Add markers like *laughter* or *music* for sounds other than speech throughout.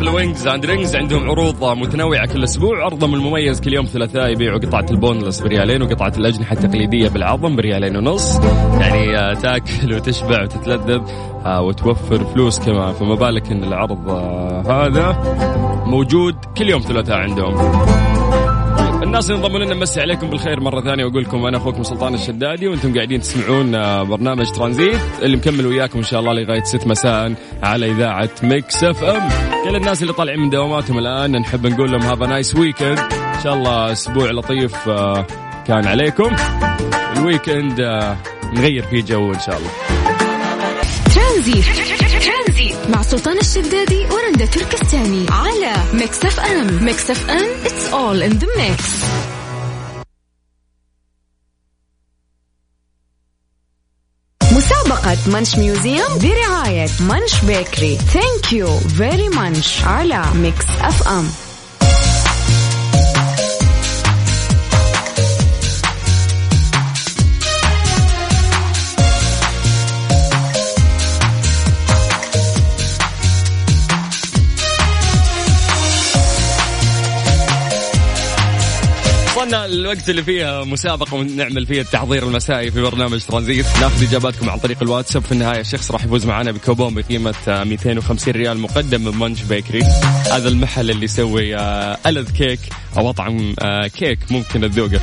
Buffalo Wings and Rings عندهم عروض متنوعة كل أسبوع. عرضهم المميز كل يوم ثلاثاء يبيعوا قطعة ال boneless بريالين وقطعة الأجنحة التقليدية بالعظم بريالين ونص. يعني آه، تاكل وتشبع وتتلذذ آه، وتوفر فلوس كمان فما بالك إن العرض آه، هذا موجود كل يوم ثلاثاء عندهم. الناس اللي انضموا لنا مسي عليكم بالخير مرة ثانية وأقول لكم أنا أخوكم سلطان الشدادي وأنتم قاعدين تسمعون آه، برنامج ترانزيت اللي مكمل وياكم إن شاء الله لغاية 6 مساء على إذاعة Mix FM كل الناس اللي طالعين من دواماتهم الآن نحب نقول لهم have nice weekend إن شاء الله أسبوع لطيف آه، كان عليكم. ال weekend آه، نغير فيه جو إن شاء الله. ترانزيت. مع سلطان الشدادي ورندا تركستاني على Mix FM Mix FM it's all in the mix. مسابقة Munch Museum برعاية Munch Bakery thank you very Munch على Mix FM وصلنا الوقت اللي فيها مسابقة ونعمل فيها التحضير المسائي في برنامج ترانزيت. ناخذ إجاباتكم عن طريق الواتساب. في النهاية الشخص راح يفوز معنا بكوبون بقيمة آه، 250 ريال مقدم من منش بيكري هذا المحل اللي يسوي آه، ألذ كيك أو أطعم آه، كيك ممكن تذوقه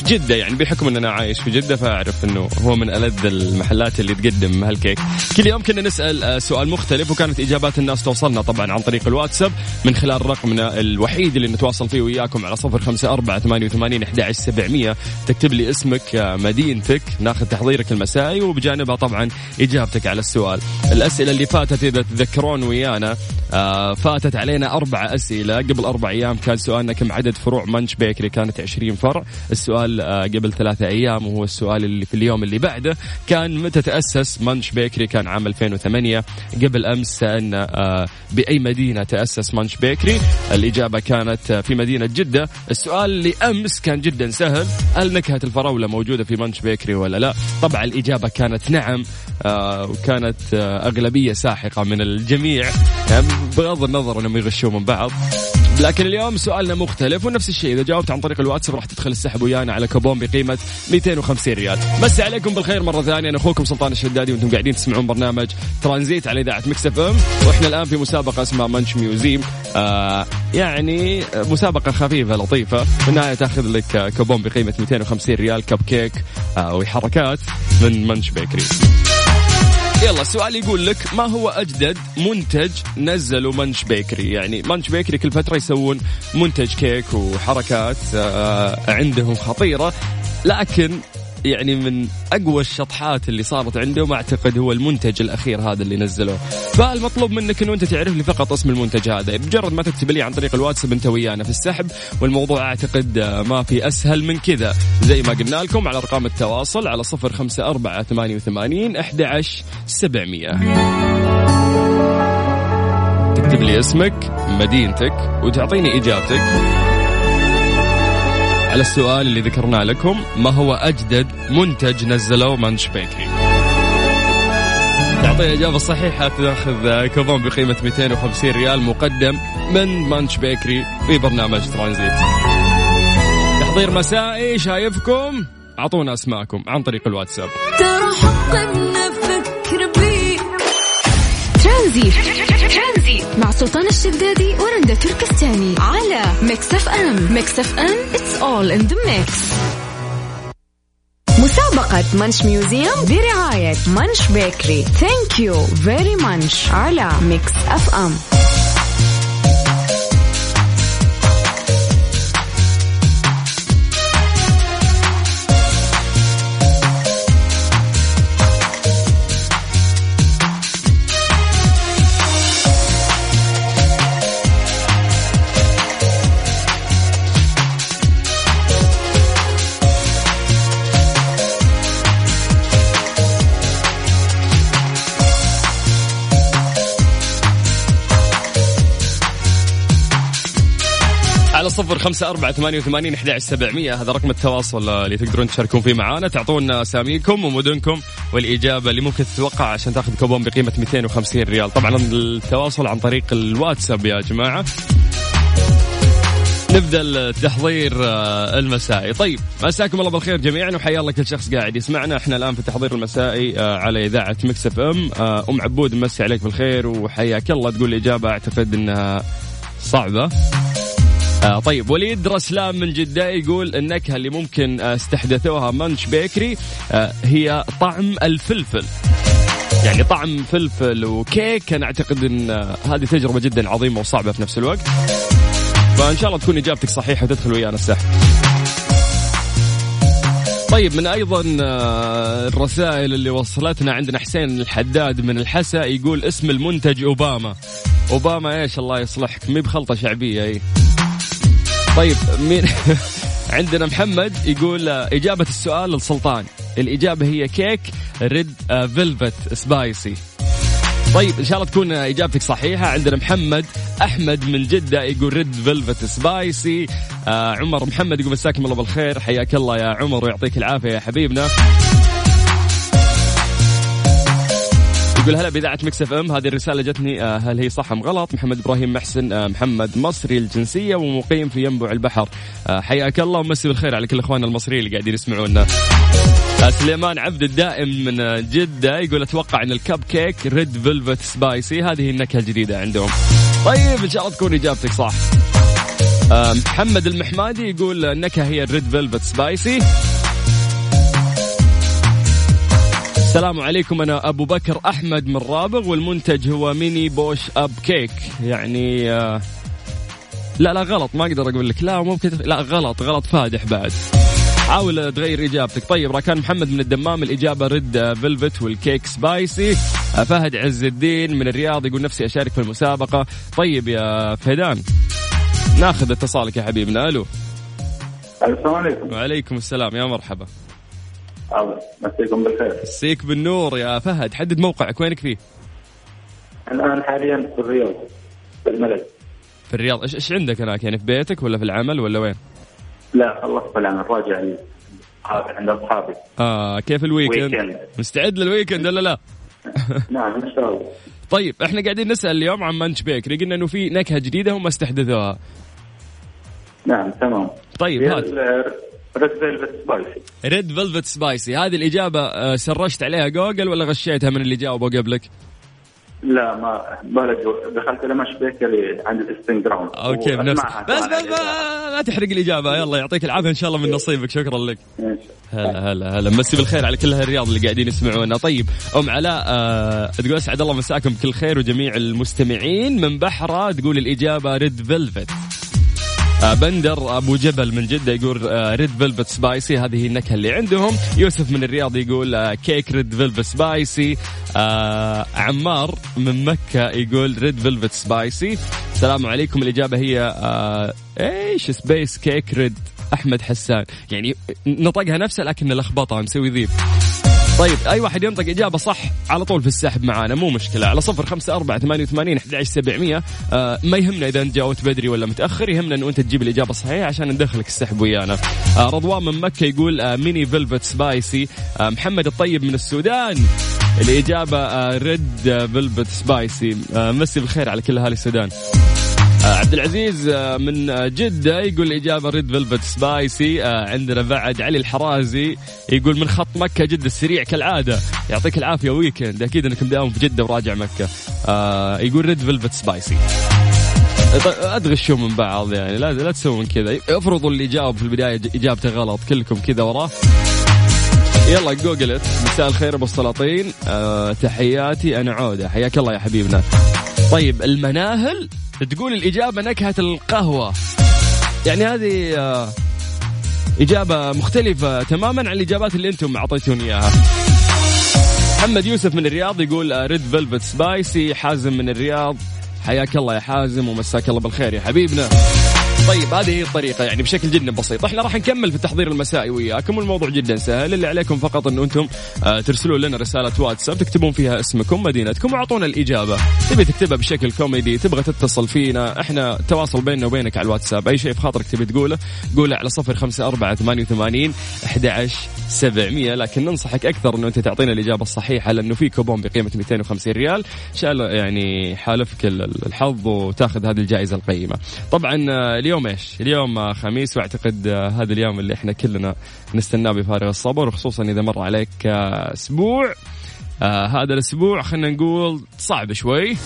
في جدة يعني بحكم إن أنا عايش في جدة فأعرف إنه هو من ألذ المحلات اللي تقدم هالكيك. كل يوم كنا نسأل آه، سؤال مختلف وكانت إجابات الناس توصلنا طبعا عن طريق الواتساب من خلال رقمنا الوحيد اللي نتواصل فيه وياكم على صفر خمسة أربعة ثمانية وثمانين أحد سبعمية تكتب لي اسمك آه، مدينتك ناخذ تحضيرك المسائي وبجانبها طبعا إجابتك على السؤال. الأسئلة اللي فاتت إذا تذكرون ويانا آه، فاتت علينا أربع أسئلة قبل أربع أيام كان سؤالنا كم عدد فروع منش بيكري كانت 20 فرع السؤال آه، قبل ثلاثة أيام وهو السؤال اللي في اليوم اللي بعده. كان متى تأسس منش بيكري كان عام 2008 قبل أمس سألنا آه، بأي مدينة تأسس منش بيكري الإجابة كانت آه، في مدينة جدة. السؤال اللي أمس كان جدا سهل. هل نكهة الفراولة موجودة في منش بيكري ولا لا؟ طبعا الإجابة كانت نعم وكانت أغلبية ساحقة من الجميع. يعني بغض النظر أنهم يغشوا من بعض. لكن اليوم سؤالنا مختلف ونفس الشيء إذا جاوبت عن طريق الواتساب راح تدخل السحب ويانا على كوبون بقيمة 250 ريال. مسي عليكم بالخير مرة ثانية أنا أخوكم سلطان الشدادي وأنتم قاعدين تسمعون برنامج ترانزيت على إذاعة Mix FM. وإحنا الآن في مسابقة اسمها Munch Museum آه يعني مسابقة خفيفة لطيفة. في النهاية تأخذ لك كوبون بقيمة 250 ريال كب كيك آه وحركات من Munch Bakery يلا السؤال يقول لك ما هو أجدد منتج نزله Munch Bakery يعني Munch Bakery كل فترة يسوون منتج كيك وحركات آه عندهم خطيرة لكن يعني من أقوى الشطحات اللي صارت عندهم أعتقد هو المنتج الأخير هذا اللي نزلوه. فالمطلوب منك إنه أنت تعرف لي فقط اسم المنتج هذا. بمجرد ما تكتب لي عن طريق الواتساب أنت ويانا في السحب والموضوع أعتقد آه، ما في أسهل من كذا. زي ما قلنا لكم على أرقام التواصل على صفر خمسة أربعة ثمانية وثمانين أحد عشر سبعمية. تكتب لي اسمك مدينتك وتعطيني إجابتك. على السؤال اللي ذكرناه لكم ما هو أجدد منتج نزلوه Munch Bakery تعطي الإجابة الصحيحة تأخذ كوبون بقيمة 250 ريال مقدم من Munch Bakery في برنامج ترانزيت. تحضير مسائي شايفكم؟ أعطونا أسماءكم عن طريق الواتساب. ترى حق نفكر بيه ترانزيت. مع سلطان الشدادي ورندا تركستاني على Mix FM Mix FM it's all in the mix. مسابقة Munch Museum برعاية Munch Bakery thank you very Munch على Mix FM صفر خمسة أربعة ثمانية وثمانين أحد سبعمية. هذا رقم التواصل اللي تقدرون تشاركون فيه معانا. تعطونا أساميكم ومدنكم والإجابة اللي ممكن تتوقع عشان تاخذ كوبون بقيمة 250 ريال. طبعا التواصل عن طريق الواتساب يا جماعة. نبدأ التحضير آه، المسائي. طيب مساكم الله بالخير جميعا وحيا الله كل شخص قاعد يسمعنا. إحنا الآن في التحضير المسائي آه، على إذاعة Mix FM. آه، أم عبود مسي عليك بالخير وحياك الله. تقول الإجابة أعتقد إنها صعبة. آه طيب وليد رسلان من جدة يقول النكهة اللي ممكن استحدثوها منش بيكري آه هي طعم الفلفل. يعني طعم فلفل وكيك أنا أعتقد إن هذه تجربة جدا عظيمة وصعبة في نفس الوقت. فإن شاء الله تكون إجابتك صحيحة وتدخل ويانا السحب. طيب من أيضا آه، الرسائل اللي وصلتنا عندنا حسين الحداد من الحسا يقول اسم المنتج أوباما. أوباما إيش؟ الله يصلحك. مي بخلطة شعبية إي. طيب مين؟ *laughs* عندنا محمد يقول آه، إجابة السؤال للسلطان الإجابة هي كيك red velvet spicy. طيب إن شاء الله تكون إجابتك صحيحة. عندنا محمد أحمد من جدة يقول red velvet spicy. آه عمر محمد يقول مساكم الله بالخير. حياك الله يا عمر ويعطيك العافية يا حبيبنا. يقول هلا بإذاعة Mix FM. هذه الرسالة جتني آه هل هي صح أم غلط؟ محمد إبراهيم محسن آه محمد مصري الجنسية ومقيم في ينبع البحر. آه حياك الله ومسي بالخير على كل إخواننا المصريين اللي قاعدين يسمعونا. سليمان عبد الدائم من جدة يقول أتوقع أن ال cupcake red velvet spicy. هذه النكهة الجديدة عندهم. طيب إن شاء الله تكون إجابتك صح. محمد المحمادي يقول النكهة هي ال red velvet spicy. السلام عليكم. أنا أبو بكر أحمد من رابغ والمنتج هو mini push up cake. يعني آه لا لا غلط. ما أقدر أقول لك. لا ممكن لا غلط غلط فادح بعد حاول تغير إجابتك. طيب راكان محمد من الدمام. الإجابة red velvet والكيك spicy فهد عز الدين من الرياض يقول نفسي أشارك في المسابقة. طيب يا فهدان ناخذ اتصالك يا حبيبنا. ألو. السلام عليكم. وعليكم السلام. يا مرحبا. مسيكم بالخير. مسيك بالنور يا فهد. حدد موقعك. وينك فيه؟ الآن حاليا في الرياض في الملك في الرياض. إيش إيش عندك هناك؟ يعني في بيتك ولا في العمل ولا وين؟ لا خلصت العمل راجع عند أصحابي. آه كيف ال weekend weekend. مستعد لل weekend ولا لا؟ *laughs* نعم إن شاء الله. طيب إحنا قاعدين نسأل اليوم عن Munch Bakery قلنا إنه في نكهة جديدة هم استحدثوها. نعم تمام. طيب هات. red velvet spicy red velvet spicy هذه الإجابة آه، سرشت عليها جوجل ولا غشيتها من اللي جاوبوا قبلك؟ لا ما بلد دخلت ل Munch Bakery عند الانستغرام okay بنفس بس بس ما, ما تحرق الإجابة. يلا يعطيك العافية. إن شاء الله من نصيبك. شكرا لك. هلا هلا هلا. مسي بالخير على كل هالرياض اللي قاعدين يسمعونا. طيب أم علاء آه تقول أسعد الله مساكم بكل خير وجميع المستمعين من بحره تقول الإجابة red velvet بندر أبو جبل من جدة يقول آه red velvet spicy هذه النكهة اللي عندهم. يوسف من الرياض يقول آه كيك red velvet spicy آه عمار من مكة يقول red velvet spicy السلام عليكم. الإجابة هي آه إيش؟ spice cake red أحمد حسان. يعني نطقها نفسها لكن لخبطها مسوي ذيب. طيب أي واحد ينطق إجابة صح على طول في السحب معانا مو مشكلة على صفر خمسة أربعة ثمانية وثمانين أحد سبعمية. آه ما يهمنا إذا أنت جاوبت بدري ولا متأخر يهمنا إنه أنت تجيب الإجابة الصحيحة عشان ندخلك السحب ويانا. آه رضوان من مكة يقول آه mini velvet spicy. آه محمد الطيب من السودان الإجابة آه red velvet spicy. آه مسي بالخير على كل أهالي السودان. عبد العزيز آه من آه جدة يقول الإجابة red velvet spicy آه عندنا بعد علي الحرازي يقول من خط مكة جدة السريع كالعادة. يعطيك العافية weekend أكيد أنك مداوم في جدة وراجع مكة. آه يقول red velvet spicy. ادغشوا من بعض يعني لا لا تسوون كذا. افرضوا اللي جاوب في البداية إجابته غلط كلكم كذا وراه. يلا جوجلت مساء الخير أبو السلاطين. أه تحياتي أنا عودة. حياك الله يا حبيبنا. طيب المناهل تقول الإجابة نكهة القهوة. يعني هذه آه، إجابة مختلفة تماما عن الإجابات اللي أنتم أعطيتوني إياها. محمد يوسف من الرياض يقول red velvet spicy حازم من الرياض. حياك الله يا حازم ومساك الله بالخير يا حبيبنا. طيب هذه هي الطريقة يعني بشكل جدا بسيط. إحنا راح نكمل في التحضير المسائي وياكم والموضوع جدا سهل اللي عليكم فقط انه أنتم آه ترسلوا لنا رسالة واتساب تكتبون فيها اسمكم مدينتكم وأعطونا الإجابة. تبي تكتبها بشكل كوميدي تبغى تتصل فينا إحنا تواصل بيننا وبينك على الواتساب. أي شيء في خاطرك تبي تقوله قوله على صفر خمسة أربعة ثمانية وثمانين أحد سبعمية. لكن ننصحك أكثر أنه أنت تعطينا الإجابة الصحيحة لأنه في كوبون بقيمة 250 ريال. شاء الله يعني حالفك الحظ وتأخذ هذه الجائزة القيمة. طبعا آه، اليوم إيش؟ اليوم آه، خميس وأعتقد آه، هذا اليوم اللي إحنا كلنا نستناه بفارغ الصبر وخصوصا إذا مر عليك أسبوع. آه هذا الأسبوع خلينا نقول صعب شوي.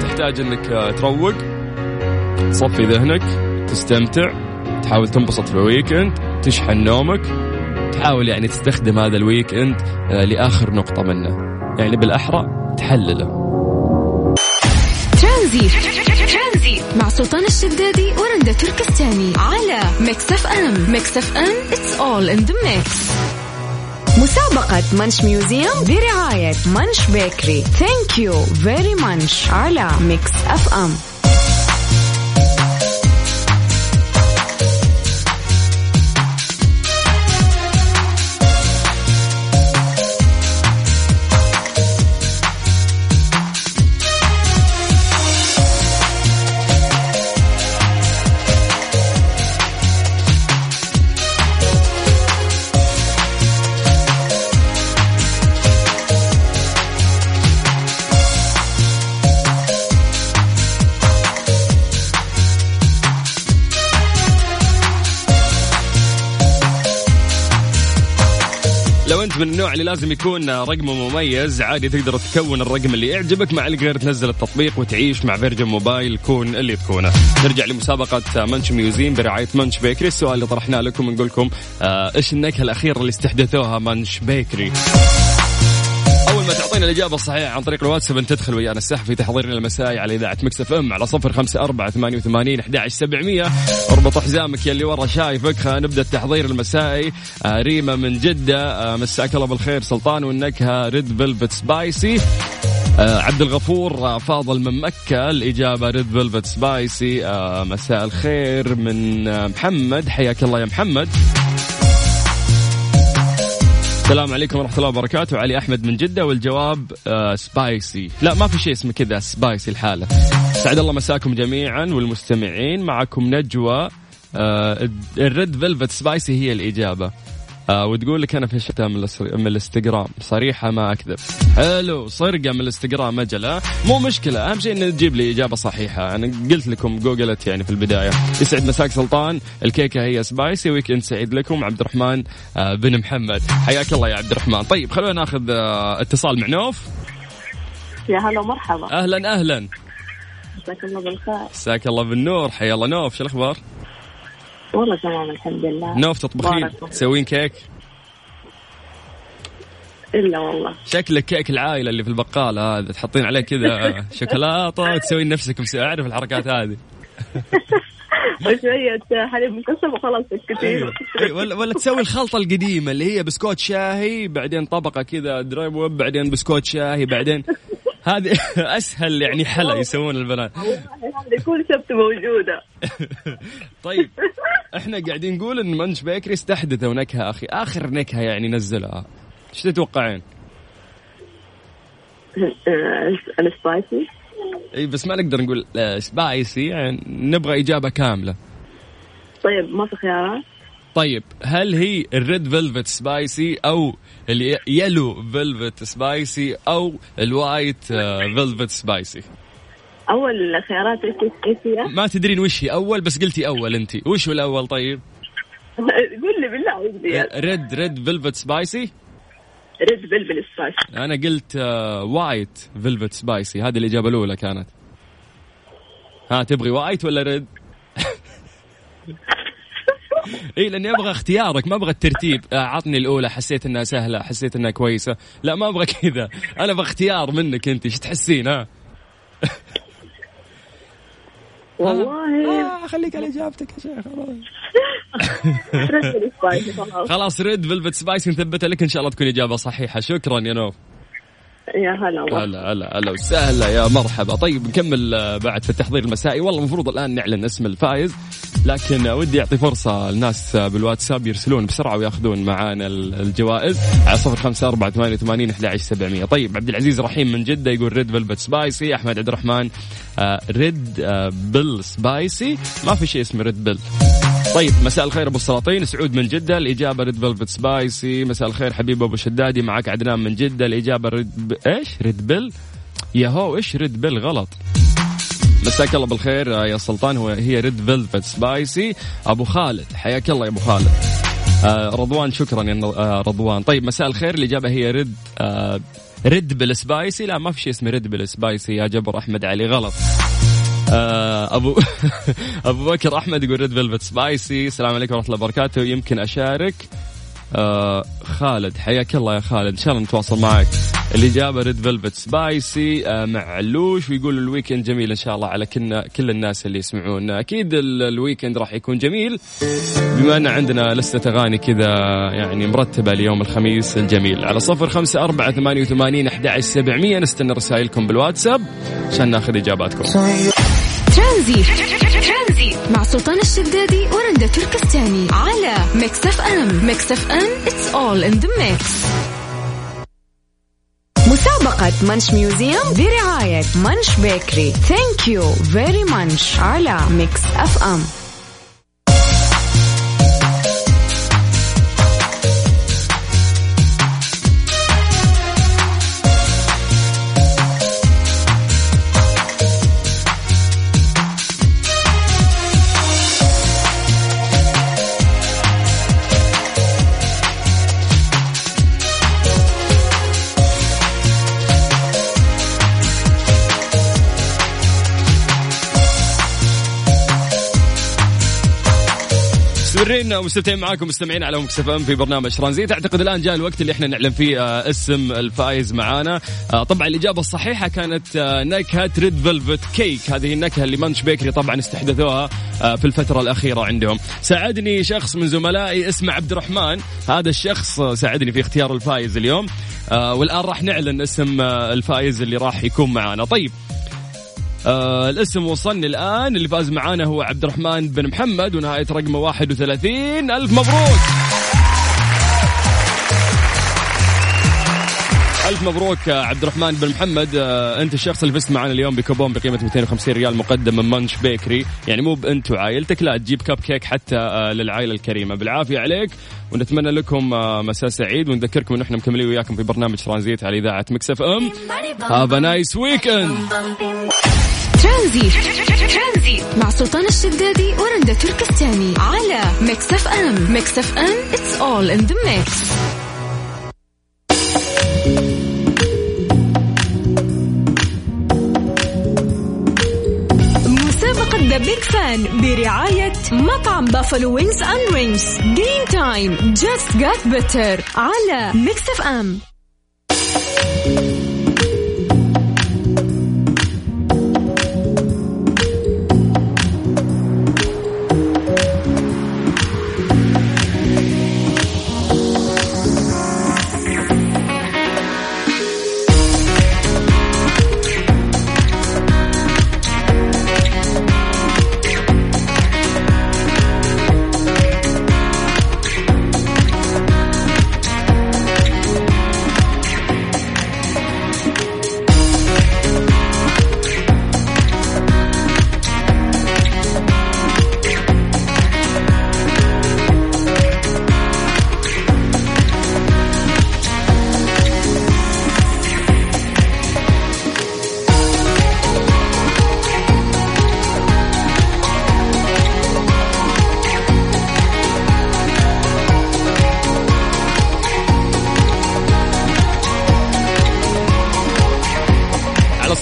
تحتاج إنك تروق تصفي ذهنك تستمتع تحاول تنبسط في ال weekend تشحن نومك تحاول يعني تستخدم هذا ال weekend آه، لآخر نقطة منه. يعني بالأحرى تحلله. ترانزي مع سلطان الشدادي ورندا تركستاني على Mix FM. Mix FM it's all in the mix مسابقة Munch Museum برعاية Munch Bakery. Thank you very Munch على Mix FM. من النوع اللي لازم يكون رقمه مميز عادي تقدر تكون الرقم اللي يعجبك مع الغير تنزل التطبيق وتعيش مع Virgin Mobile كون اللي تكونه. نرجع لمسابقة Munch Museum برعاية Munch Bakery. السؤال اللي طرحناه لكم نقول لكم آه إيش النكهة الأخيرة اللي استحدثوها Munch Bakery؟ أول ما تعطينا الإجابة الصحيحة عن طريق الواتساب انت تدخل ويانا السحب في تحضيرنا المسائي على إذاعة Mix FM على صفر خمسة أربعة ثمانية وثمانين أحد سبعمية. اربط حزامك يلي ورا شايفك. خلينا نبدأ التحضير المسائي. آه ريما من جدة. آه مساك الله بالخير سلطان والنكهة red velvet spicy. آه عبد الغفور آه فاضل من مكة. الإجابة red velvet spicy. آه مساء الخير من آه محمد. حياك الله يا محمد. السلام عليكم ورحمة الله وبركاته. علي أحمد من جدة والجواب آه spicy لا ما في شيء اسمه كذا spicy الحالة. سعد الله مساكم جميعا والمستمعين. معكم نجوى آه ال red velvet spicy هي الإجابة. آه وتقول لك أنا في الشتاء من, من الانستغرام صريحة ما أكذب. حلو صرقة من الانستغرام أجل مو مشكلة أهم شيء انه تجيب لي إجابة صحيحة. أنا قلت لكم جوجلت يعني في البداية. يسعد مساك سلطان الكيكة هي spicy weekend سعيد لكم. عبد الرحمن آه بن محمد. حياك الله يا عبد الرحمن. طيب خلونا ناخذ آه اتصال مع نوف يا هلا ومرحبا. أهلا أهلا. مساك الله بالخير. مساك الله بالنور. حيا الله نوف شو الأخبار؟ والله تمام الحمد لله. نوف تطبخين تسوين كيك؟ إلا والله. شكلك كيك العائلة اللي في البقالة هذا تحطين عليه كذا *laughs* شوكولاتة وتسوين نفسك أعرف الحركات هذه. *laughs* وشوية حليب مكثف وخلاص كثير. أيوة. ولا ولا تسوي الخلطة القديمة اللي هي بسكوت شاهي بعدين طبقة كذا Dream Whip بعدين بسكوت شاهي بعدين هذه *laughs* أسهل يعني حلا يسوون البنات. كل سبت موجودة. طيب. إحنا قاعدين نقول إن Munch Bakery استحدثوا نكهه أخي. آخر نكهة يعني نزلها. إيش تتوقعين؟ ال spicy إي بس ما نقدر نقول spicy يعني نبغى إجابة كاملة. طيب ما في خيارات؟ طيب هل هي ال red velvet spicy أو ال yellow velvet spicy أو ال white velvet spicy أول الخيارات إيش هي ما تدرين وش هي أول بس قلتي أول انت وش هو الأول طيب؟ *laughs* قول لي بالله red red velvet spicy red velvet spicy أنا قلت white velvet spicy هذه الإجابة الأولى كانت. ها تبغي white ولا red *laughs* اي لأني أبغى اختيارك ما أبغى الترتيب. آه، عطني الأولى حسيت إنها سهلة حسيت إنها كويسة. لا ما أبغى *laughs* كذا. أنا أبغى اختيار منك انت إيش تحسين ها؟ والله. آه خليك على إجابتك يا شيخ خلاص. *laughs* خلاص red velvet spicy نثبتها لك. إن شاء الله تكون إجابة صحيحة. شكرا يا نوف. يا هلا والله. هلا هلا هلا وسهلا يا مرحبا. طيب نكمل آه، بعد في التحضير المسائي. والله المفروض الآن نعلن اسم الفائز. لكن ودي أعطي فرصة الناس بالواتساب يرسلون بسرعة ويأخذون معانا ال- الجوائز على صفر خمسة أربعة ثمانية وثمانين أحد عشر سبعمية طيب عبد العزيز رحيم من جدة يقول red velvet spicy أحمد عبد الرحمن red bell spicy ما في شيء اسمه red bell طيب مساء الخير أبو السلاطين. سعود من جدة الإجابة red velvet spicy مساء الخير حبيب أبو شدادي. معك عدنان من جدة الإجابة red b... إيش؟ red bell يا هو إيش red bell غلط. مساك الله بالخير آه، يا سلطان هو هي red velvet spicy أبو خالد حياك الله يا أبو خالد. آه رضوان شكرا يا آه رضوان. طيب مساء الخير الاجابه هي red red bell spicy لا ما في شيء اسمه red bell spicy يا جبر أحمد علي غلط. أبو *laughs* أبو بكر أحمد يقول red velvet spicy السلام عليكم ورحمة الله وبركاته. يمكن أشارك. آه خالد حياك الله يا خالد. إن شاء الله نتواصل معك. الاجابه red velvet spicy آه معلوش ويقول ال weekend جميل إن شاء الله على كل كل الناس اللي يسمعون. أكيد ال- ال weekend راح يكون جميل. بما أن عندنا لسه أغاني كذا يعني مرتبة ليوم الخميس الجميل. على صفر خمسة أربعة ثمانية وثمانين أحد سبعمية نستنى رسائلكم بالواتساب عشان ناخذ إجاباتكم. ترانزي مع سلطان الشدادي ورندا تركستاني على Mix FM. Mix FM it's all in the mix. مسابقة Munch Museum برعاية Munch Bakery thank you very Munch على Mix FM مستمرين ومستمتعين معاكم مستمعين على Mix FM في برنامج ترانزيت. أعتقد الآن جاء الوقت اللي إحنا نعلن فيه آه، اسم الفائز معانا. آه، طبعا الإجابة الصحيحة كانت نكهه red velvet cake هذه النكهة اللي Munch Bakery طبعا استحدثوها آه، في الفترة الأخيرة عندهم. ساعدني شخص من زملائي اسمه عبد الرحمن هذا الشخص ساعدني في اختيار الفائز اليوم. والآن راح نعلن اسم الفائز اللي راح يكون معنا طيب آه الاسم وصلني الآن. اللي فاز معانا هو عبد الرحمن بن محمد ونهاية رقمه 31 ألف مبروك. ألف مبروك آه، عبد الرحمن بن محمد. آه، أنت الشخص اللي فزت معنا اليوم بكوبون بقيمة 250 ريال مقدم من Munch Bakery يعني مو بس أنت وعائلتك لا تجيب كب كيك حتى آه، للعائلة الكريمة. بالعافية عليك ونتمنى لكم مساء سعيد ونذكركم أن إحنا مكملين وياكم في برنامج ترانزيت على إذاعة Mix FM have nice weekend Tranzit مع سلطان الشدادي ورندا تركستاني على Mix FM Mix FM it's all in the mix. fun برعاية مطعم Buffalo Wings and Rings game time just got better على Mix FM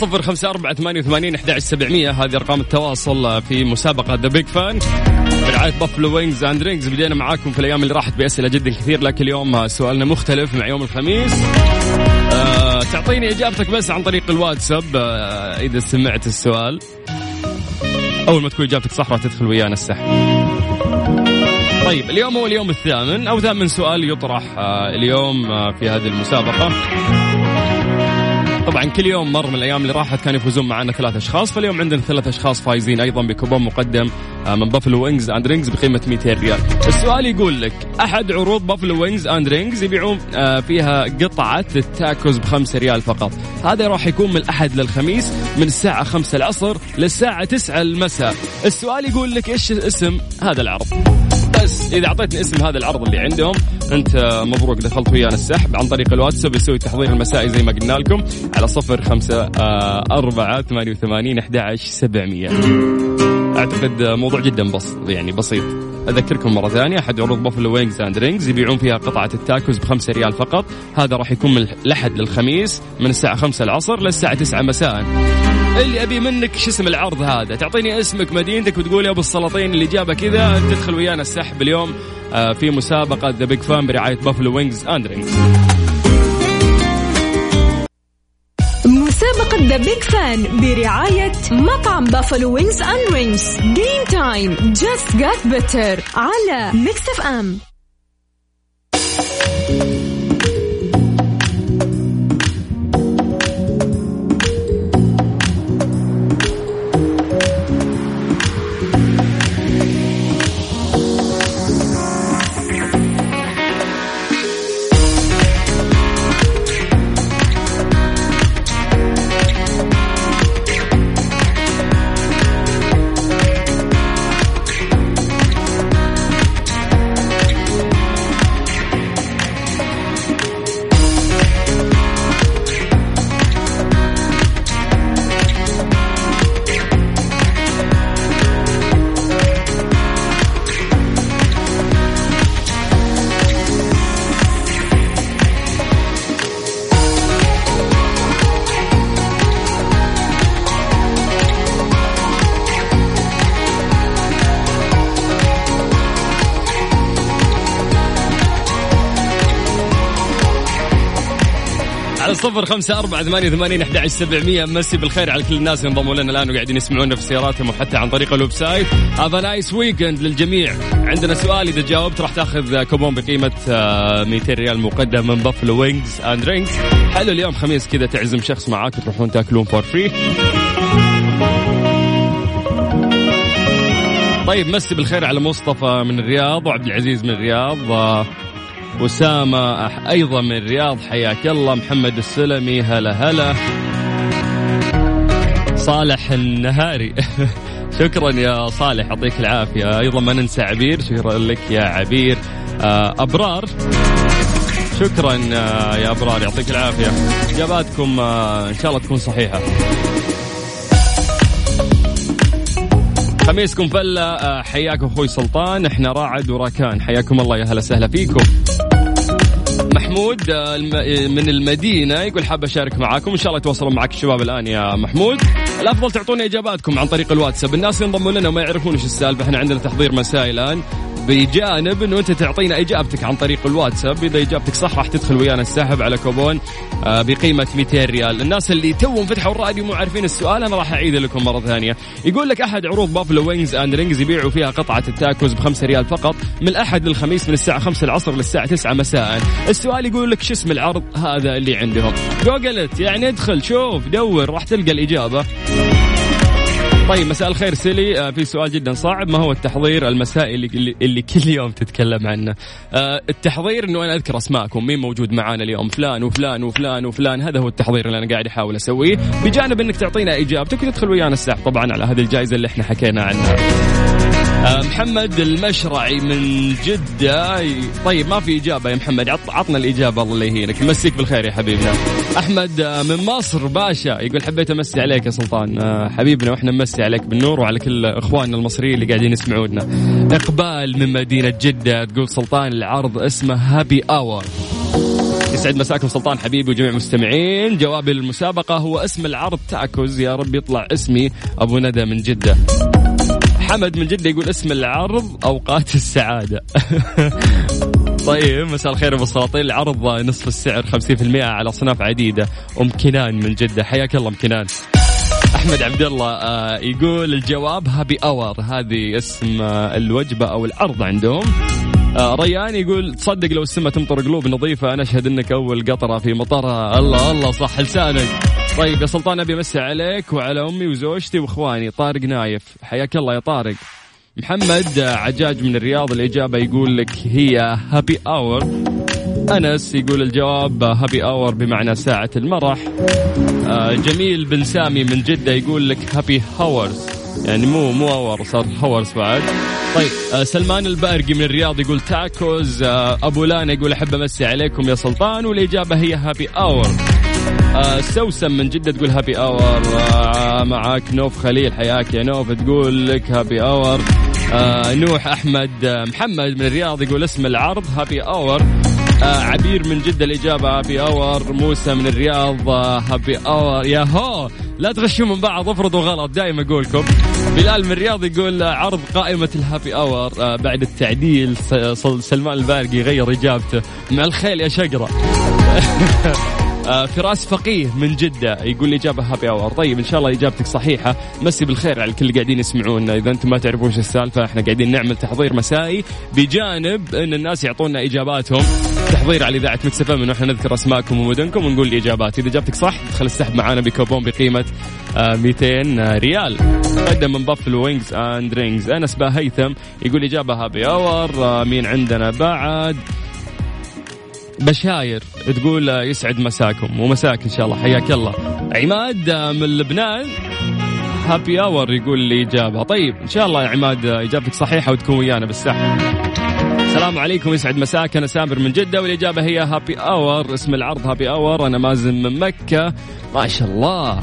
صفر خمسة أربعة ثمانية وثمانين أحد سبعمية. هذه أرقام التواصل في مسابقة the big fun برعاية Buffalo Wings and Rings بدينا معاكم في الأيام اللي راحت بأسئلة جدا كثير لكن اليوم سؤالنا مختلف مع يوم الخميس. آه تعطيني إجابتك بس عن طريق الواتساب آه إذا سمعت السؤال. أول ما تكون إجابتك صح راح تدخل ويانا السحب. طيب اليوم هو اليوم الثامن. أو ثامن سؤال يطرح آه اليوم آه في هذه المسابقة. طبعا كل يوم مر من الأيام اللي راحت كانوا يفوزون معنا ثلاث أشخاص فاليوم عندنا ثلاث أشخاص فايزين أيضا بكوبون مقدم آه، من Buffalo Wings and Rings بقيمة 200 ريال. السؤال يقول لك أحد عروض Buffalo Wings and Rings يبيعون آه، فيها قطعة التاكوز بخمسة ريال فقط. هذا راح يكون من الاحد للخميس من الساعة 5 العصر للساعة 9 المساء. السؤال يقول لك إيش اسم هذا العرض؟ بس إذا أعطيتني اسم هذا العرض اللي عندهم أنت مبروك دخلت ويانا السحب. عن طريق الواتساب نسوي التحضير المسائي زي ما قلنا لكم على صفر خمسة آه، أربعة ثمانية وثمانين أحد سبعمية. أعتقد موضوع جدا بسيط يعني بسيط. أذكركم مرة ثانية أحد عروض Buffalo Wings and Rings يبيعون فيها قطعة التاكوز بخمسة ريال فقط. هذا راح يكون من الأحد للخميس من الساعة 5 العصر للساعة 9 مساء. اللي أبي منك شو اسم العرض هذا؟ تعطيني اسمك مدينتك وتقول يا أبو السلاطين الإجابة كذا تدخل ويانا السحب اليوم آه، في مسابقة the big fun برعاية Buffalo Wings and Rings مسابقة the big fun برعاية مطعم Buffalo Wings and Rings game time just got better على Mix FM صفر خمسة أربعة ثمانية ثمانين أحد سبعمية. مسي بالخير على كل الناس اللي انضموا لنا الآن وقاعدين يسمعونا في سياراتهم وحتى عن طريق ال website هذا nice weekend للجميع. عندنا سؤال إذا جاوبت راح تأخذ كوبون بقيمة آه، 200 ريال مقدم من Buffalo Wings and Rings حلو اليوم خميس كذا تعزم شخص معاك وتروحون تاكلون for free طيب مسي بالخير على مصطفى من الرياض وعبد العزيز من الرياض آه، أسامة أيضا من الرياض حياك الله. محمد السلمي هلا هلا. صالح النهاري. *laughs* شكرا يا صالح يعطيك العافية. أيضا ما ننسى عبير شكرا لك يا عبير. آه، أبرار. شكرا آه، يا أبرار يعطيك العافية. إجاباتكم آه، إن شاء الله تكون صحيحة. خميسكم فلة حياكم أخوي سلطان إحنا راعد وراكان. حياكم الله يا هلا وسهلا فيكم. محمود آه، آه، من المدينة يقول حاب أشارك معاكم. إن شاء الله يتواصلون معك الشباب الآن يا محمود. الأفضل تعطونا إجاباتكم عن طريق الواتساب. الناس اللي انضموا لنا وما يعرفون إيش السالفة. إحنا عندنا تحضير مسائي الآن. بجانب إنه أنت تعطينا إجابتك عن طريق الواتساب. إذا إجابتك صح راح تدخل ويانا السحب على كوبون آه، بقيمة 200 ريال. الناس اللي توهم فتحوا الراديو مو عارفين السؤال أنا راح أعيد لكم مرة ثانية. يقول لك أحد عروض Buffalo Wings and Rings يبيعوا فيها قطعة التاكوز ب 5 ريال فقط من الأحد للخميس من الساعة 5 العصر للساعة 9 مساء. السؤال يقول لك شو اسم العرض هذا اللي عندهم؟ جوجلت يعني ادخل شوف دور راح تلقى الإجابة. طيب مساء الخير سيلي. آه في سؤال جدا صعب. ما هو التحضير المسائي اللي, اللي, كل يوم تتكلم عنه؟ آه التحضير إنه أنا أذكر أسماءكم. مين موجود معانا اليوم؟ فلان وفلان وفلان وفلان. هذا هو التحضير اللي أنا قاعد أحاول أسويه. بجانب إنك تعطينا إجابتك وتدخل ويانا الساعة. طبعا على هذه الجائزة اللي إحنا حكينا عنها. محمد المشرعي من جدة. طيب ما في إجابة يا محمد. عط عطنا الإجابة الله يهنيك مسيك بالخير يا حبيبنا. أحمد آه، من مصر باشا. يقول حبيت أمسي عليك يا سلطان. آه، حبيبنا وإحنا نمسي عليك بالنور وعلى كل إخواننا المصريين اللي قاعدين يسمعونا. إقبال من مدينة جدة. تقول سلطان العرض اسمه happy hour يسعد مساكم سلطان حبيبي وجميع المستمعين. جوابي للمسابقة هو اسم العرض. تاكوز يا رب يطلع اسمي. أبو ندى من جدة. حمد من جدة يقول اسم العرض أوقات السعادة. *laughs* طيب مساء الخير أبو السلاطين العرض نصف السعر 50% على اصناف عديدة. أم كنان من جدة. حياك الله أم كنان. أحمد عبد الله آه، يقول الجواب Happy Hour. هذه اسم آه، الوجبة أو العرض عندهم. آه، ريان يقول تصدق لو السماء تمطر قلوب نظيفة أنا أشهد إنك أول قطرة في مطرها. الله الله صح لسانك. طيب يا سلطان أبي أمسي عليك وعلى أمي وزوجتي وإخواني. طارق نايف حياك الله يا طارق. محمد عجاج من الرياض الإجابة يقول لك هي Happy Hour أنس يقول الجواب Happy Hour بمعنى ساعة المرح. آه، جميل بن سامي من جدة يقول لك Happy Hours يعني مو مو Hour صار Hours بعد. طيب آه، سلمان البارقي من الرياض يقول تاكوز آه، أبو لانا يقول أحب أمسي عليكم يا سلطان والإجابة هي Happy Hour سوسن من جدة تقول Happy Hour آه معاك نوف خليل حياك يا نوف تقول لك Happy Hour آه نوح أحمد آه محمد من الرياض يقول اسم العرض Happy Hour آه عبير من جدة الإجابة Happy Hour موسى من الرياض آه Happy Hour يا هو لا تغشوا من بعض افرضوا غلط دائما أقولكم. بلال من الرياض يقول آه، عرض قائمة ال Happy آه بعد التعديل سلمان البارقي يغير إجابته. مع الخيل يا شقرة. آه *laughs* فراس فقيه من جدة يقول الإجابة Happy Hour طيب إن شاء الله إجابتك صحيحة. مسي بالخير على الكل اللي قاعدين يسمعونا. إذا أنتم ما تعرفون إيش السالفة إحنا قاعدين نعمل تحضير مسائي بجانب أن الناس يعطونا إجاباتهم. تحضير على إذاعة Mix FM إحنا نذكر أسماءكم ومدنكم ونقول الإجابات. إذا إجابتك صح تدخل السحب معانا بكوبون بقيمة آه 200 ريال. قدم من Buffalo Wings and Rings أنس هيثم يقول إجابة Happy Hour آه مين عندنا؟ بعد. بشاير تقول يسعد مساكم ومساك إن شاء الله. حياك الله. عماد من لبنان. Happy Hour يقول لي إجابة. طيب إن شاء الله يا عماد إجابتك صحيحة وتكون ويانا بالسحب. السلام عليكم يسعد مساك. أنا سامر من جدة والإجابة هي Happy Hour اسم العرض Happy Hour أنا مازن من مكة. ما شاء الله.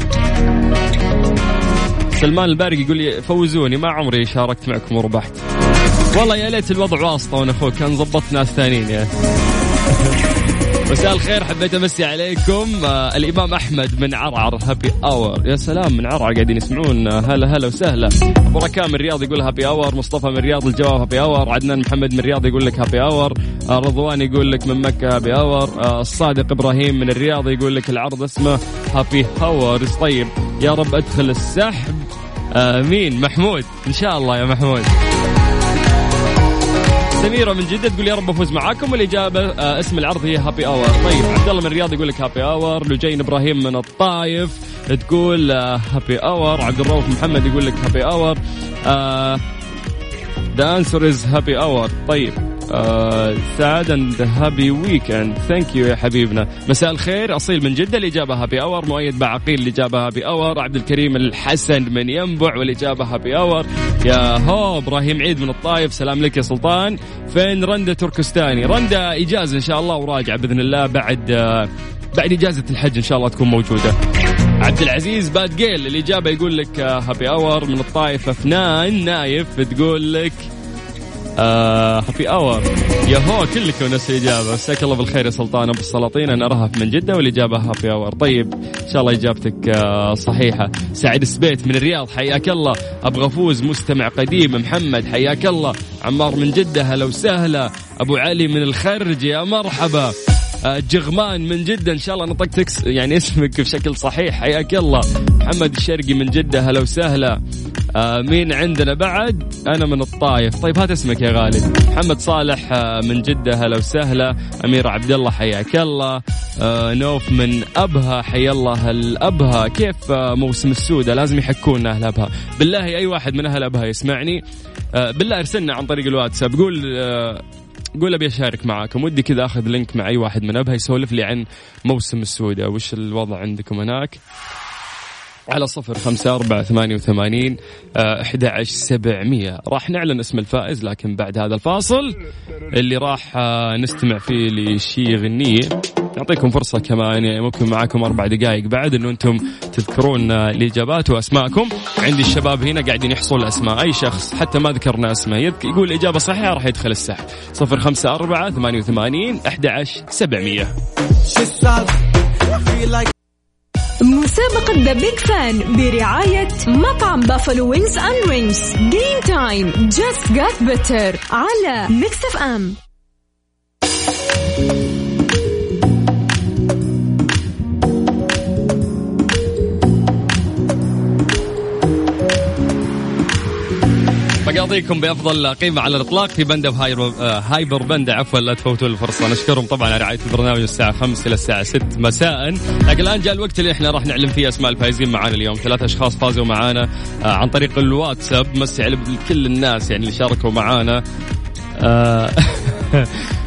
سلمان البارق يقول لي فوزوني ما عمري شاركت معكم وربحت. والله يا ليت الوضع واسطة وأنا أخوك. كان ظبطت ناس ثانيين يا. مساء الخير حبيت أمسي عليكم. آه الإمام أحمد من عرعر Happy Hour يا سلام من عرعر قاعدين يسمعون. آه هلا هلا وسهلا. أبو ركان من الرياض يقول Happy Hour مصطفى من الرياض الجواب Happy Hour عدنان محمد من الرياض يقول لك Happy Hour آه رضوان يقول لك من مكة Happy Hour آه الصادق إبراهيم من الرياض يقول لك العرض اسمه Happy Hours طيب؟ يا رب أدخل السحب. امين محمود. إن شاء الله يا محمود. سميرة من جدة تقول يا رب أفوز معاكم والإجابة آه اسم العرض هي Happy Hour طيب عبد الله من الرياض يقول لك Happy Hour لجين إبراهيم من الطايف تقول آه Happy Hour عبد الرؤوف محمد يقول لك Happy Hour the answer is Happy Hour طيب. سعد and happy weekend thank you يا حبيبنا. مساء الخير. أصيل من جدة الاجابه Happy Hour مؤيد بعقيل الاجابه Happy Hour عبد الكريم الحسن من ينبع والاجابه Happy Hour يا هو إبراهيم عيد من الطايف. سلام لك يا سلطان. فين رندا تركستاني؟ رندا إجازة إن شاء الله وراجعة بإذن الله بعد آه بعد إجازة الحج إن شاء الله تكون موجودة. عبد العزيز باد جيل الاجابه يقول لك Happy Hour من الطايف أفنان نايف تقول لك آه Happy Hour يا هو كلكم نفس الإجابة. مساك الله بالخير يا سلطان. أبو السلاطين أنا رهف من جدة والإجابة Happy Hour طيب إن شاء الله إجابتك آه صحيحة. سعيد السبيت من الرياض حياك الله. أبغى أفوز مستمع قديم محمد حياك الله. عمار من جدة هلا وسهلا. أبو علي من الخرج يا مرحبا. جغمان من جدة إن شاء الله نطقت يعني اسمك بشكل صحيح حياك الله. محمد الشرقي من جدة هلا وسهلا. آه مين عندنا بعد؟ أنا من الطايف. طيب هات اسمك يا غالي. محمد صالح آه من جدة. هلا وسهلا. أمير عبد الله حياك الله. آه نوف من أبها حي الله الأبها. كيف موسم السودة؟ لازم يحكونا أهل أبها. بالله أي واحد من أهل أبها يسمعني. بالله ارسلنا عن طريق الواتساب. قول قول أبي أشارك معاكم. ودي كذا أخذ لينك مع أي واحد من أبها يسولف لي عن موسم السوداء وش الوضع عندكم هناك؟ على صفر خمسة أربعة ثمانية وثمانين أحد عشر سبعمية. راح نعلن اسم الفائز لكن بعد هذا الفاصل اللي راح نستمع فيه لشي غنية. نعطيكم فرصة كمان يعني ممكن معاكم أربع دقائق بعد أنه أنتم تذكرون الإجابات وأسماءكم. عندي الشباب هنا قاعدين يحصلون الأسماء أي شخص حتى ما ذكرنا اسمه يقول الإجابة صحيحة راح يدخل السحب. صفر خمسة أربعة ثمانية وثمانين أحد عشر سبعمية مسابقة The Big Fun برعاية مطعم Buffalo Wings and Rings game time just got better على Mix FM نراضيكم بأفضل قيمة على الإطلاق في Panda Hyper, آه، Hyper Panda عفوا لا تفوتوا الفرصة. نشكرهم طبعا على رعاية البرنامج الساعة 5 إلى الساعة 6 مساء. لكن الآن جاء الوقت اللي إحنا راح نعلن فيه أسماء الفائزين معانا اليوم. ثلاث أشخاص فازوا معانا آه، عن طريق الواتساب. مسي على كل الناس يعني اللي شاركوا معانا. آه، *laughs*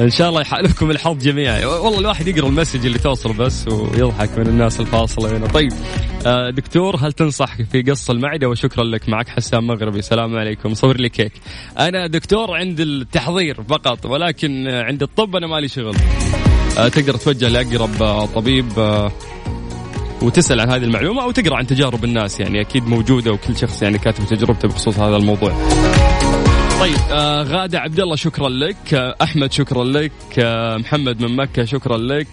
إن شاء الله يحالفكم الحظ جميعا. والله الواحد يقرأ ال message اللي توصل بس ويضحك من الناس الفاصلة هنا. طيب آه، دكتور هل تنصح في قص المعدة؟ وشكرا لك. معك حسام مغربي. السلام عليكم. صور لي كيك. أنا دكتور عند التحضير فقط ولكن عند الطب أنا مالي شغل. آه، تقدر توجه لأقرب طبيب آه، وتسأل عن هذه المعلومة أو تقرأ عن تجارب الناس. يعني أكيد موجودة وكل شخص يعني كاتب تجربته بخصوص هذا الموضوع. طيب آه غادة عبد الله شكرا لك آه أحمد شكرا لك آه محمد من مكة شكرا لك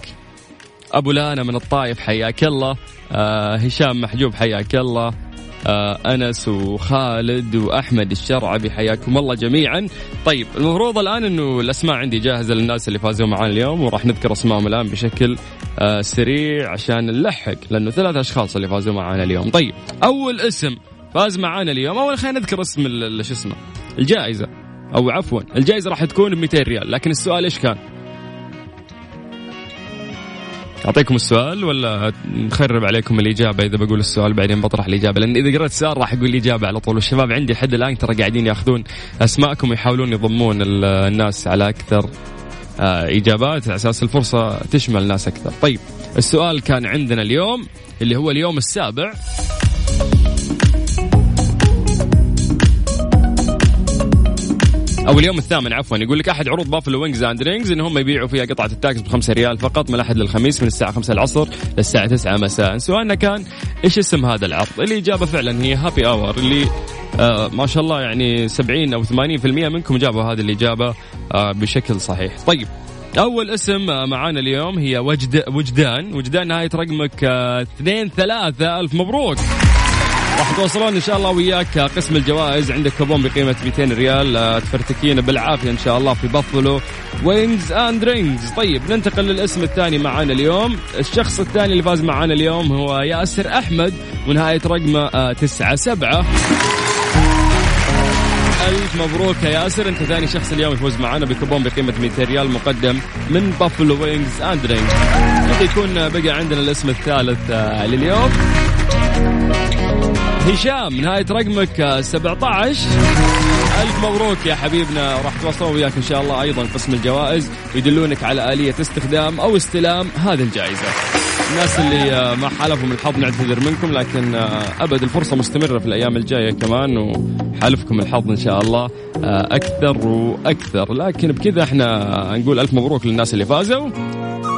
أبو لانا من الطايف حياك الله آه هشام محجوب حياك الله آه أنس وخالد وأحمد الشرعبي حياكم الله جميعا. طيب المفروض الآن إنه الأسماء عندي جاهزة للناس اللي فازوا معنا اليوم وراح نذكر اسمائهم الآن بشكل آه سريع عشان نلحق لأنه ثلاث أشخاص اللي فازوا معنا اليوم. طيب أول اسم فاز معانا اليوم. أول خلينا نذكر اسم شو اسمه؟ الجائزة. أو عفوا الجائزة راح تكون ب 200 ريال. لكن السؤال إيش كان؟ أعطيكم السؤال ولا نخرب عليكم الإجابة؟ إذا بقول السؤال بعدين بطرح الإجابة. لأن إذا قرأت السؤال راح أقول الإجابة على طول. والشباب عندي لحد الآن ترى قاعدين يأخذون أسماءكم ويحاولون يضمون الناس على أكثر آه، إجابات. على أساس الفرصة تشمل ناس أكثر. طيب السؤال كان عندنا اليوم اللي هو اليوم السابع. أو اليوم الثامن عفوا يقول لك أحد عروض Buffalo Wings and Rings إن هم يبيعوا فيها قطعة التاكس ب 5 ريال فقط من الاحد للخميس من الساعة 5 العصر للساعة 9 مساء. سؤالنا كان إيش اسم هذا العرض؟ الإجابة فعلا هي Happy Hour اللي آه ما شاء الله يعني 70 أو 80% منكم جابوا هذه الإجابة آه بشكل صحيح. طيب أول اسم آه، معانا اليوم هي وجد وجدان. وجدان نهايه رقمك 2 آه 3 ألف مبروك. راح توصلون إن شاء الله وياك قسم الجوائز. عندك كوبون بقيمة 200 ريال. تفرتكين بالعافية إن شاء الله في بافلو. Wings and Rings طيب ننتقل للاسم الثاني معانا اليوم. الشخص الثاني اللي فاز معانا اليوم هو ياسر أحمد ونهاية رقمه 9 7 ألف مبروك يا ياسر. أنت ثاني شخص اليوم يفوز معنا بكوبون بقيمة 200 ريال مقدم من Buffalo Wings and Rings يكون بقى عندنا الاسم الثالث آه، لليوم. هشام نهاية رقمك 17 ألف مبروك يا حبيبنا راح توصلوا وياك إن شاء الله أيضا قسم الجوائز يدلونك على آلية استخدام أو استلام هذه الجائزة. الناس اللي ما حالفهم الحظ نعتذر منكم لكن أبد الفرصة مستمرة في الأيام الجاية كمان وحالفكم الحظ إن شاء الله أكثر وأكثر. لكن بكذا إحنا نقول ألف مبروك للناس اللي فازوا.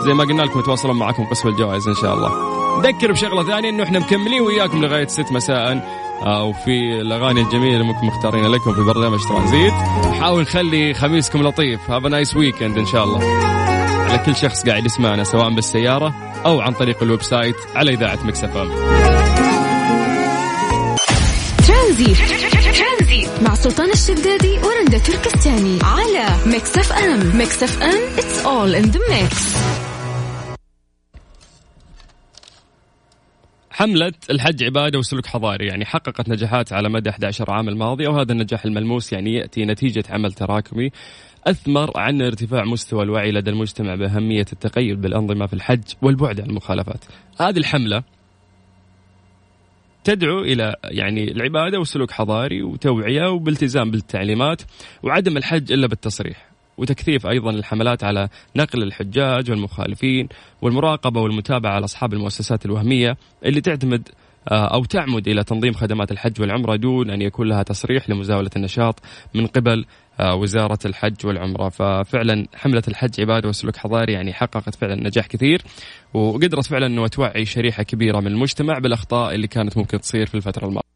زي ما قلنا لكم يتواصلون معكم قسم الجوائز إن شاء الله. نذكر بشغلة ثانية إنه إحنا مكملين وياكم لغاية 6 مساء. وفي الأغاني الجميلة اللي ممكن مختارين لكم في برنامج ترانزيت. نحاول نخلي خميسكم لطيف. have nice weekend إن شاء الله. على كل شخص قاعد يسمعنا سواء بالسيارة أو عن طريق ال website على إذاعة Mix FM. مع سلطان الشدادي ورندا تركستاني على Mix FM. Mix FM it's all in the mix حملة الحج عبادة وسلوك حضاري يعني حققت نجاحات على مدى 11 عام الماضي وهذا النجاح الملموس يعني يأتي نتيجة عمل تراكمي أثمر عن ارتفاع مستوى الوعي لدى المجتمع بأهمية التقيد بالأنظمة في الحج والبعد عن المخالفات هذه الحملة تدعو إلى يعني العبادة وسلوك حضاري وتوعية وبالتزام بالتعليمات وعدم الحج إلا بالتصريح. وتكثيف أيضا الحملات على نقل الحجاج والمخالفين والمراقبة والمتابعة على أصحاب المؤسسات الوهمية اللي تعتمد آه، أو تعمد إلى تنظيم خدمات الحج والعمرة دون أن يكون لها تصريح لمزاولة النشاط من قبل آه، وزارة الحج والعمرة. ففعلا حملة الحج عبادة وسلوك حضاري يعني حققت فعلا نجاح كثير وقدرت فعلا أنه توعي شريحة كبيرة من المجتمع بالأخطاء اللي كانت ممكن تصير في الفترة الماضية.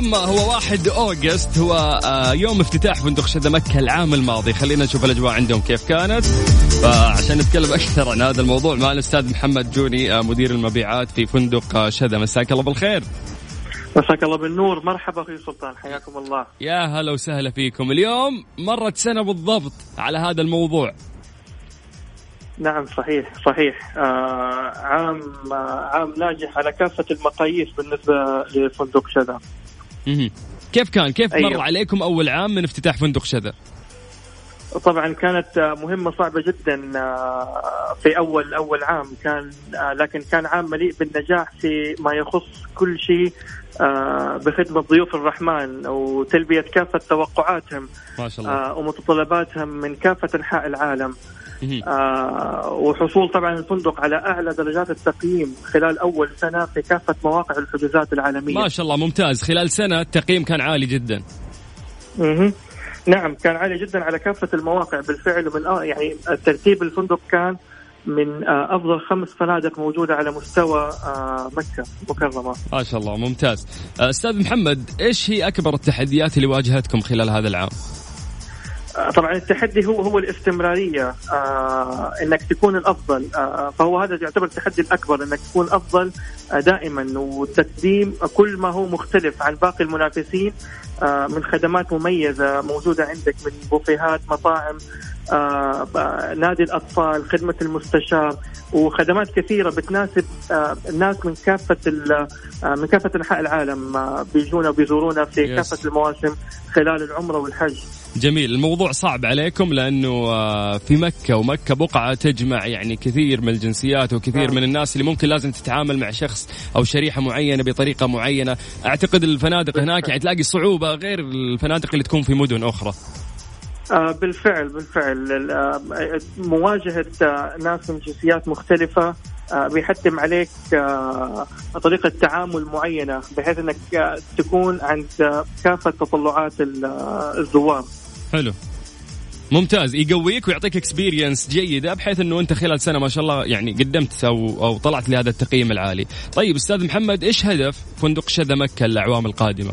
اليوم هو واحد أوغست هو آه، يوم افتتاح فندق شذا مكة العام الماضي. خلينا نشوف الأجواء عندهم كيف كانت. فعشان نتكلم أكثر عن هذا الموضوع مع الأستاذ محمد جوني آه، مدير المبيعات في فندق آه، شذا مساك الله بالخير. مساك الله بالنور. مرحبا أخوي سلطان. حياكم الله. يا هلا وسهلا فيكم. اليوم مرت سنة بالضبط على هذا الموضوع. نعم صحيح صحيح. آه عام آه عام ناجح على كافة المقاييس بالنسبة لفندق شذا كيف كان؟ كيف أيوه. مر عليكم أول عام من افتتاح فندق شذا؟ طبعا كانت مهمة صعبة جدا آه، في أول أول عام. كان آه، لكن كان عام مليء بالنجاح في ما يخص كل شيء آه، بخدمة ضيوف الرحمن وتلبية كافة توقعاتهم ما شاء الله. ومتطلباتهم من كافة أنحاء العالم. آه، وحصول طبعا الفندق على أعلى درجات التقييم خلال أول سنة في كافة مواقع الحجوزات العالمية. ما شاء الله ممتاز. خلال سنة التقييم كان عالي جدا. مهم. نعم كان عالي جدا على كافة المواقع. بالفعل ومن آه يعني ترتيب الفندق كان من آه أفضل خمس فنادق موجودة على مستوى آه مكة مكرمة. ما شاء الله ممتاز. أستاذ محمد إيش هي أكبر التحديات اللي واجهتكم خلال هذا العام؟ طبعا التحدي هو هو الاستمرارية آه إنك تكون الأفضل آه فهو هذا يعتبر التحدي الأكبر إنك تكون أفضل آه دائما وتقديم كل ما هو مختلف عن باقي المنافسين آه من خدمات مميزة موجودة عندك من بوفيهات مطاعم آه ب- نادي الأطفال خدمة المستشار وخدمات كثيرة بتناسب آه الناس من كافة ال- آه من كافة أنحاء العالم آه بيجونا وبيزورونا في. كافة المواسم خلال العمرة والحج جميل. الموضوع صعب عليكم لأنه آه، في مكة ومكة بقعة تجمع يعني كثير من الجنسيات وكثير نعم. من الناس اللي ممكن لازم تتعامل مع شخص أو شريحة معينة بطريقة معينة. أعتقد الفنادق هناك يعني تلاقي صعوبة غير الفنادق اللي تكون في مدن أخرى. آه، بالفعل بالفعل. ال- آه، مواجهة آه، ناس من جنسيات مختلفة آه، بيحتم عليك طريقة تعامل معينة بحيث إنك آه، تكون عند كافة تطلعات ال- الزوار. حلو ممتاز يقويك ويعطيك اكسبيرينس جيدة بحيث إنه أنت خلال سنة ما شاء الله يعني قدمت أو أو طلعت لهذا التقييم العالي. طيب أستاذ محمد إيش هدف فندق شذا مكة الأعوام القادمة؟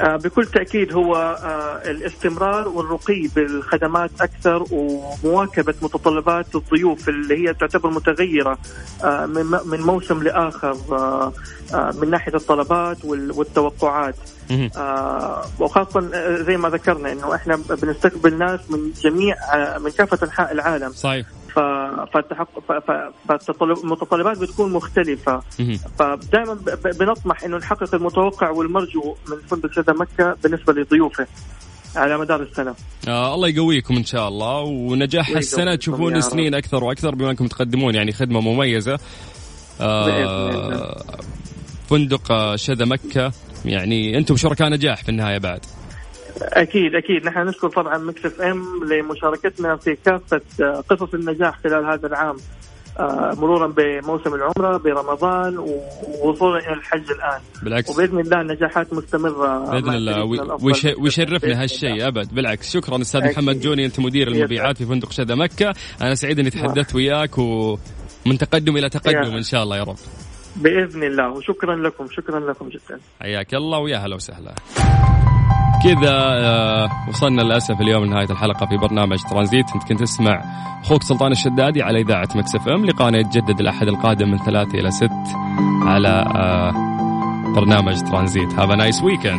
آه، بكل تأكيد هو آه، الاستمرار والرقي بالخدمات أكثر ومواكبة متطلبات الضيوف اللي هي تعتبر متغيرة آه، من موسم لآخر آه، من ناحية الطلبات وال- والتوقعات. آه، زي ما ذكرنا إنه إحنا بنستقبل ناس من جميع من كافة أنحاء العالم. صحيح. ف- فالتحق- ف- ف- فالتطلب- المتطلبات بتكون مختلفة. فدائما بنطمح إنه نحقق المتوقع والمرجو من فندق شذا مكة بالنسبة لضيوفه على مدار السنة. آه الله يقويكم إن شاء الله. ونجاح السنة تشوفون سنين أكثر وأكثر بما أنكم تقدمون يعني خدمة مميزة. آه. فندق شذا مكة يعني أنتم شركاء نجاح في النهاية بعد. أكيد أكيد. نحن نشكر طبعا Mix FM لمشاركتنا في كافة آه، قصص النجاح خلال هذا العام آه، مرورا بموسم العمرة برمضان ووصولا إلى الحج الآن. بالعكس. وبإذن الله النجاحات مستمرة. بإذن الله. ويشرفنا هالشيء الله. أبد. بالعكس. شكرا أستاذ أكيد. محمد جوني أنت مدير. المبيعات في فندق شذا مكة. أنا سعيد أني تحدثت وياك ومن تقدم إلى تقدم. إن شاء الله يا رب. بإذن الله. وشكرا لكم شكرا لكم جدا. حياك الله ويا هلا وسهلا. كذا آه، وصلنا للأسف اليوم لنهاية الحلقة في برنامج ترانزيت. إنت كنت تسمع أخوك سلطان الشدادي على إذاعة Mix FM. لقاءنا يتجدد الأحد القادم من ثلاثة إلى ست على آه، برنامج ترانزيت. have a nice weekend